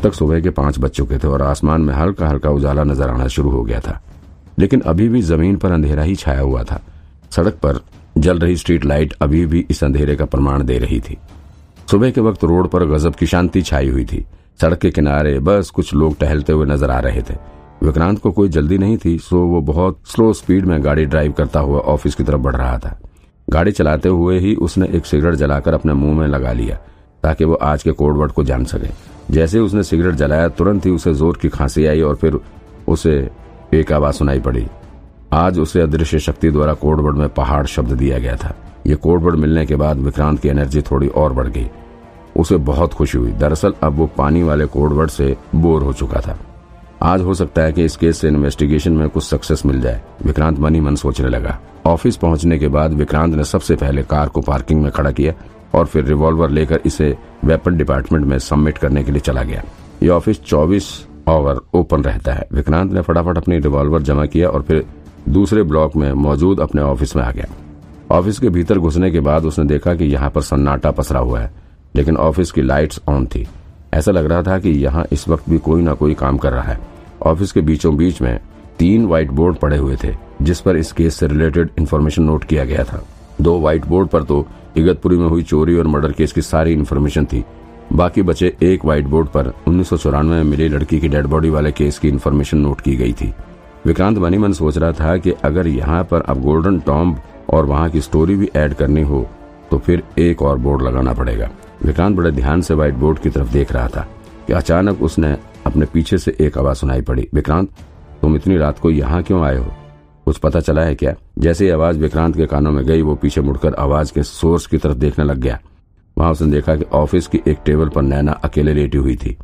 तक सुबह के पाँच बज चुके थे और आसमान में हल्का हल्का उजाला नज़र आना शुरू हो गया था। लेकिन अभी भी ज़मीन पर अंधेरा ही छाया हुआ था। सड़क पर जल रही स्ट्रीट लाइट अभी भी इस अंधेरे का प्रमाण दे रही थी। सुबह के वक्त रोड पर गजब की शांति छाई हुई थी। सड़क के किनारे बस कुछ लोग टहलते हुए नज़र आ रहे थे। विक्रांत को कोई जल्दी नहीं थी, सो वो बहुत स्लो स्पीड में गाड़ी ड्राइव करता हुआ ऑफ़िस की तरफ़ बढ़ रहा था। गाड़ी चलाते हुए ही उसने एक सिगरेट जलाकर अपने मुँह में लगा लिया। ताकि वो आज के कोडवर्ड को जान सके। जैसे उसने सिगरेट जलाया, तुरंत ही उसे ज़ोर की खांसी आई और फिर उसे एक आवाज़ सुनाई पड़ी। आज उसे अदृश्य शक्ति द्वारा कोडवर्ड में पहाड़ शब्द दिया गया था। ये कोडवर्ड मिलने के बाद विक्रांत की एनर्जी थोड़ी और बढ़ गई। उसे बहुत खुशी हुई। दरअसल अब वो पानी वाले कोडवर्ड से बोर हो चुका था। आज हो सकता है कि इस केस से इन्वेस्टिगेशन में कुछ सक्सेस मिल जाए। विक्रांत मन ही मन सोचने लगा। ऑफ़िस पहुँचने के बाद विक्रांत ने सबसे पहले कार को पार्किंग में खड़ा किया। और फिर रिवॉल्वर लेकर इसे वेपन डिपार्टमेंट में सबमिट करने के लिए चला गया। ये ऑफ़िस 24 आवर ओपन रहता है। विक्रांत ने फटाफट अपनी रिवॉल्वर जमा किया और फिर दूसरे ब्लॉक में मौजूद अपने ऑफ़िस में आ गया। ऑफ़िस के भीतर घुसने के बाद उसने देखा कि यहाँ पर सन्नाटा पसरा हुआ है, लेकिन ऑफ़िस की लाइट्स ऑन थी। ऐसा लग रहा था कि यहाँ इस वक्त भी कोई ना कोई काम कर रहा है। ऑफ़िस के बीचों बीच में तीन व्हाइट बोर्ड पड़े हुए थे, जिस पर इस केस से रिलेटेड इन्फॉर्मेशन नोट किया गया था। दो व्हाइट बोर्ड पर तो इगतपुरी में हुई चोरी और मर्डर केस की सारी इन्फॉर्मेशन थी। बाकी बचे एक व्हाइट बोर्ड पर उन्नीस सौ चौरानवे में मिली लड़की की डेड बॉडी वाले केस की इन्फॉर्मेशन नोट की गई थी। विक्रांत मनी मन सोच रहा था कि अगर यहाँ पर अब गोल्डन टॉम्ब और वहाँ की स्टोरी भी ऐड करनी हो तो फिर एक और बोर्ड लगाना पड़ेगा। विक्रांत बड़े ध्यान से व्हाइट बोर्ड की तरफ़ देख रहा था कि अचानक उसने अपने पीछे से एक आवाज़ सुनाई पड़ी। विक्रांत, तुम इतनी रात को यहाँ क्यों आए हो? कुछ पता चला है क्या? जैसे ही आवाज़ विक्रांत के कानों में गई वो पीछे मुड़कर आवाज़ के सोर्स की तरफ़ देखने लग गया। वहाँ उसने देखा कि ऑफ़िस की एक टेबल पर नैना अकेले लेटी हुई थी।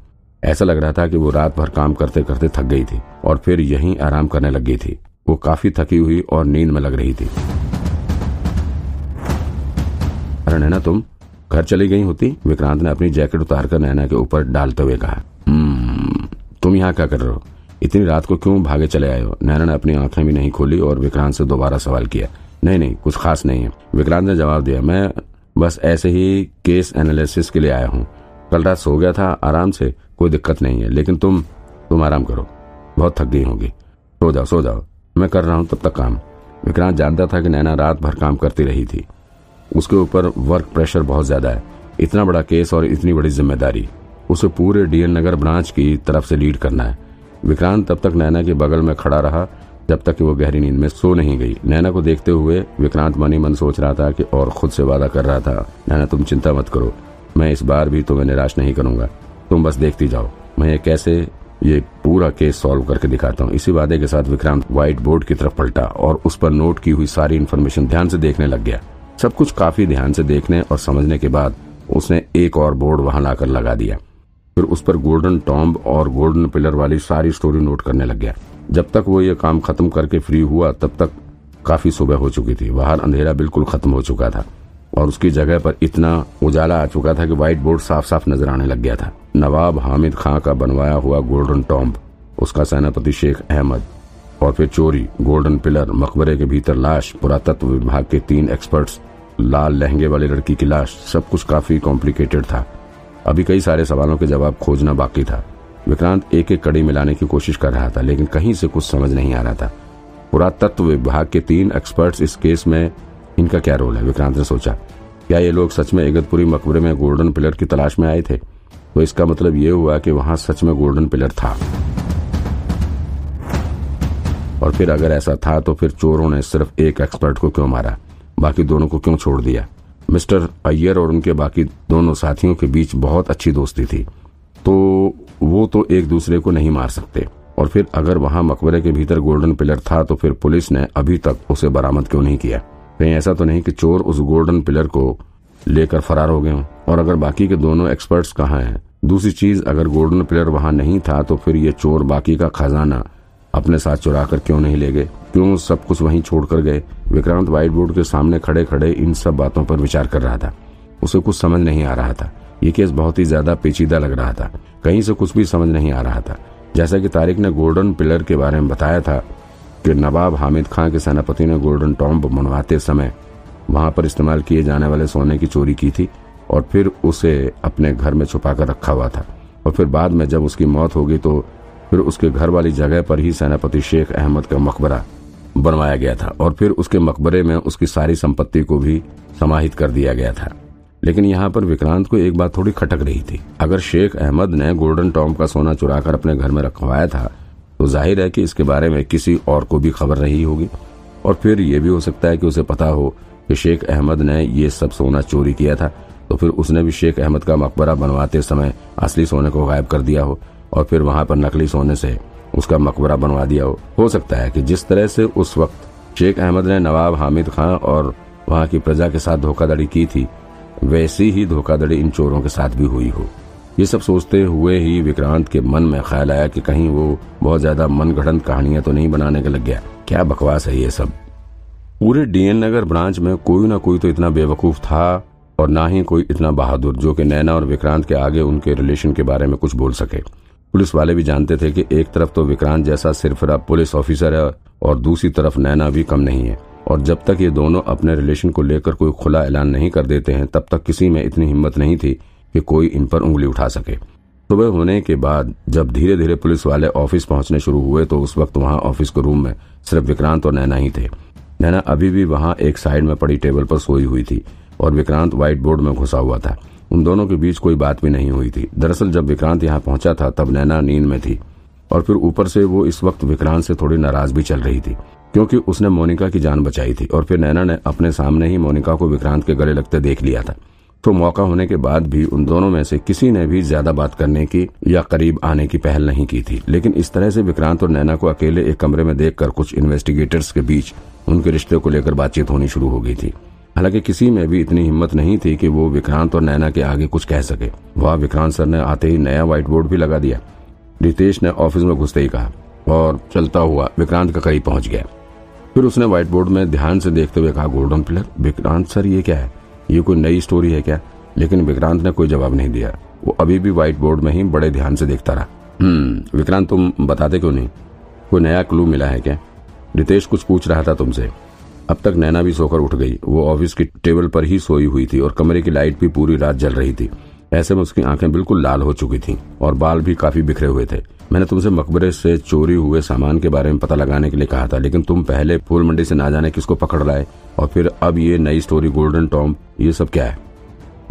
ऐसा लग रहा था कि वो रात भर काम करते करते थक गई थी और फिर यहीं आराम करने लग गई थी। वो काफ़ी थकी हुई और नींद में लग रही थी। अरे नैना तुम घर चली गई होती? विक्रांत ने अपनी जैकेट उतारकर नैना के ऊपर डालते हुए कहा "हम्म, तुम यहाँ क्या कर रहे हो? इतनी रात को क्यों भागे चले आए हो? नैना ने अपनी आँखें भी नहीं खोली और विक्रांत से दोबारा सवाल किया। नहीं नहीं, कुछ खास नहीं है। विक्रांत ने जवाब दिया, मैं बस ऐसे ही केस एनालिसिस के लिए आया हूँ। कल रात सो गया था, आराम से, कोई दिक्कत नहीं है, लेकिन तुम तुम आराम करो। बहुत थक गई होगी। सो जाओ सो जाओ। मैं कर रहा हूँ तब तक काम। विक्रांत जानता था कि नैना रात भर काम करती रही थी। उसके ऊपर वर्क प्रेशर बहुत ज़्यादा है। इतना बड़ा केस और इतनी बड़ी ज़िम्मेदारी। उसे पूरे डीएन नगर ब्रांच की तरफ़ से लीड करना है। विक्रांत तब तक नैना के बगल में खड़ा रहा, जब तक कि वो गहरी नींद में सो नहीं गई। नैना को देखते हुए विक्रांत मनी मन सोच रहा था कि और खुद से वादा कर रहा था, नैना, तुम चिंता मत करो, मैं इस बार भी तुम्हें निराश नहीं करूँगा। तुम बस देखती जाओ। मैं ये कैसे, ये पूरा केस सॉल्व करके दिखाता हूँ। इसी वादे के साथ विक्रांत व्हाइट बोर्ड की तरफ़ पलटा और उस पर नोट की हुई सारी इन्फॉर्मेशन ध्यान से देखने लग गया। सब कुछ काफ़ी ध्यान से देखने और समझने के बाद उसने एक और बोर्ड वहाँ लाकर लगा दिया। फिर उस पर गोल्डन टॉम्ब और गोल्डन पिलर वाली सारी स्टोरी नोट करने लग गया। जब तक वो ये काम खत्म करके फ्री हुआ, तब तक काफ़ी सुबह हो चुकी थी। बाहर अंधेरा बिल्कुल खत्म हो चुका था और उसकी जगह पर इतना उजाला आ चुका था कि व्हाइट बोर्ड साफ़ साफ़ नज़र आने लग गया था। नवाब हामिद खां का बनवाया हुआ गोल्डन टॉम्ब उसका सेनापति शेख अहमद और फिर चोरी गोल्डन पिलर मकबरे के भीतर लाश, पुरातत्व विभाग के तीन एक्सपर्ट्स लाल लहंगे वाली लड़की की लाश, सब कुछ काफ़ी कॉम्प्लिकेटेड था। अभी कई सारे सवालों के जवाब खोजना बाकी था। विक्रांत एक एक कड़ी मिलाने की कोशिश कर रहा था, लेकिन कहीं से कुछ समझ नहीं आ रहा था। पुरातत्व विभाग के तीन एक्सपर्ट्स इस केस में, इनका क्या रोल है? विक्रांत ने सोचा, क्या ये लोग सच में इगतपुरी मकबरे में गोल्डन पिलर की तलाश में आए थे? तो इसका मतलब ये हुआ कि वहाँ सच में गोल्डन पिलर था। और फिर अगर ऐसा था तो फिर चोरों ने सिर्फ़ एक एक्सपर्ट को क्यों मारा? बाकी दोनों को क्यों छोड़ दिया? मिस्टर अय्यर और उनके बाकी दोनों साथियों के बीच बहुत अच्छी दोस्ती थी। तो वो तो एक दूसरे को नहीं मार सकते। और फिर अगर वहाँ मकबरे के भीतर गोल्डन पिलर था तो फिर पुलिस ने अभी तक उसे बरामद क्यों नहीं किया? कहीं ऐसा तो नहीं कि चोर उस गोल्डन पिलर को लेकर फरार हो गए हों। और अगर बाकी के दोनों एक्सपर्ट्स कहाँ हैं? दूसरी चीज़, अगर गोल्डन पिलर वहाँ नहीं था तो फिर ये चोर बाकी का खजाना अपने साथ चुरा कर क्यों नहीं ले गए? क्यों सब कुछ वहीं छोड़कर गए? विक्रांत व्हाइट बोर्ड के सामने खड़े खड़े इन सब बातों पर विचार कर रहा था। उसे कुछ समझ नहीं आ रहा था। ये केस बहुत ही ज़्यादा पेचीदा लग रहा था। कहीं से कुछ भी समझ नहीं आ रहा था। जैसा कि तारिक ने गोल्डन पिलर के बारे में बताया था कि नवाब हामिद खां के सेनापति ने गोल्डन टॉम्ब बनवाते समय वहाँ पर इस्तेमाल किए जाने वाले सोने की चोरी की थी और फिर उसे अपने घर में छुपा रखा हुआ था। और फिर बाद में जब उसकी मौत होगी तो फिर उसके घर वाली जगह पर ही सेनापति शेख अहमद का मकबरा बनवाया गया था और फिर उसके मकबरे में उसकी सारी संपत्ति को भी समाहित कर दिया गया था। लेकिन यहाँ पर विक्रांत को एक बात थोड़ी खटक रही थी। अगर शेख अहमद ने गोल्डन टॉम का सोना चुराकर अपने घर में रखवाया था तो ज़ाहिर है कि इसके बारे में किसी और को भी खबर रही होगी। और फिर ये भी हो सकता है कि उसे पता हो कि शेख अहमद ने ये सब सोना चोरी किया था तो फिर उसने भी शेख अहमद का मकबरा बनवाते समय असली सोने को गायब कर दिया हो। और फिर वहाँ पर नकली सोने से उसका मकबरा बनवा दिया। हो हो सकता है कि जिस तरह से उस वक्त शेख अहमद ने नवाब हामिद खान और वहाँ की प्रजा के साथ धोखाधड़ी की थी, वैसी ही धोखाधड़ी इन चोरों के साथ भी हुई हो। ये सब सोचते हुए ही विक्रांत के मन में ख्याल आया कि कहीं वो बहुत ज़्यादा मन गढ़ंत कहानियाँ तो नहीं बनाने के लग गया। क्या बकवास है ये सब? पूरे डीएन नगर ब्रांच में कोई ना कोई तो इतना बेवकूफ़ था और ना ही कोई इतना बहादुर जो कि नैना और विक्रांत के आगे उनके रिलेशन के बारे में कुछ बोल सके। पुलिस वाले भी जानते थे कि एक तरफ़ तो विक्रांत जैसा सिर्फ़ पुलिस ऑफिसर है और दूसरी तरफ़ नैना भी कम नहीं है। और जब तक ये दोनों अपने रिलेशन को लेकर कोई खुला ऐलान नहीं कर देते हैं, तब तक किसी में इतनी हिम्मत नहीं थी कि कोई इन पर उंगली उठा सके। सुबह होने के बाद जब धीरे धीरे पुलिस वाले ऑफ़िस पहुँचने शुरू हुए तो उस वक्त वहाँ ऑफ़िस के रूम में सिर्फ़ विक्रांत और नैना ही थे। नैना अभी भी वहाँ एक साइड में पड़ी टेबल पर सोई हुई थी और विक्रांत व्हाइट बोर्ड में घुसा हुआ था। उन दोनों के बीच कोई बात भी नहीं हुई थी। दरअसल जब विक्रांत यहाँ पहुँचा था, तब नैना नींद में थी और फिर ऊपर से वो इस वक्त विक्रांत से थोड़ी नाराज़ भी चल रही थी, क्योंकि उसने मोनिका की जान बचाई थी और फिर नैना ने अपने सामने ही मोनिका को विक्रांत के गले लगते देख लिया था। तो मौका होने के बाद भी उन दोनों में से किसी ने भी ज़्यादा बात करने की या करीब आने की पहल नहीं की थी। लेकिन इस तरह से विक्रांत और नैना को अकेले एक कमरे में देखकर कुछ इन्वेस्टिगेटर्स के बीच उनके रिश्ते को लेकर बातचीत होनी शुरू हो गई थी। हालाँकि किसी में भी इतनी हिम्मत नहीं थी कि वो विक्रांत और नैना के आगे कुछ कह सके। वह विक्रांत सर ने आते ही नया व्हाइट बोर्ड भी लगा दिया। रितेश ने ऑफ़िस में घुसते ही कहा, और चलता हुआ विक्रांत का करीब पहुँच गया। फिर उसने व्हाइट बोर्ड में ध्यान से देखते हुए कहा गोल्डन पिलर विक्रांत सर ये क्या है? ये कोई नई स्टोरी है क्या? लेकिन विक्रांत ने कोई जवाब नहीं दिया। वो अभी भी व्हाइट बोर्ड में ही बड़े ध्यान से देखता रहा। हम्म विक्रांत तुम बताते क्यों नहीं? कोई नया क्लू मिला है क्या? रितेश कुछ पूछ रहा था तुमसे। अब तक नैना भी सोकर उठ गई। वो ऑफ़िस की टेबल पर ही सोई हुई थी और कमरे की लाइट भी पूरी रात जल रही थी। ऐसे में उसकी आँखें बिल्कुल लाल हो चुकी थीं और बाल भी काफ़ी बिखरे हुए थे। मैंने तुमसे मकबरे से चोरी हुए सामान के बारे में पता लगाने के लिए कहा था, लेकिन तुम पहले फूल मंडी से ना जाने किसको पकड़ लाए और फिर अब ये नई स्टोरी गोल्डन टॉम ये सब क्या है?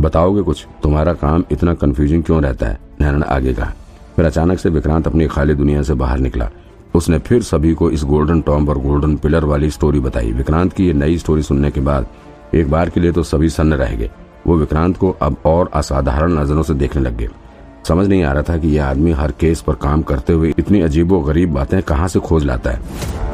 बताओगे कुछ? तुम्हारा काम इतना कंफ्यूजिंग क्यों रहता है? नैना आगे कहा। फिर अचानक से विक्रांत अपनी खाली दुनिया से बाहर निकला। उसने फिर सभी को इस गोल्डन टॉम्ब और गोल्डन पिलर वाली स्टोरी बताई। विक्रांत की ये नई स्टोरी सुनने के बाद, एक बार के लिए तो सभी सन्न रह गए। वो विक्रांत को अब और असाधारण नज़रों से देखने लग गए। समझ नहीं आ रहा था कि यह आदमी हर केस पर काम करते हुए इतनी अजीबो गरीब बातें कहाँ से खोज लाता है।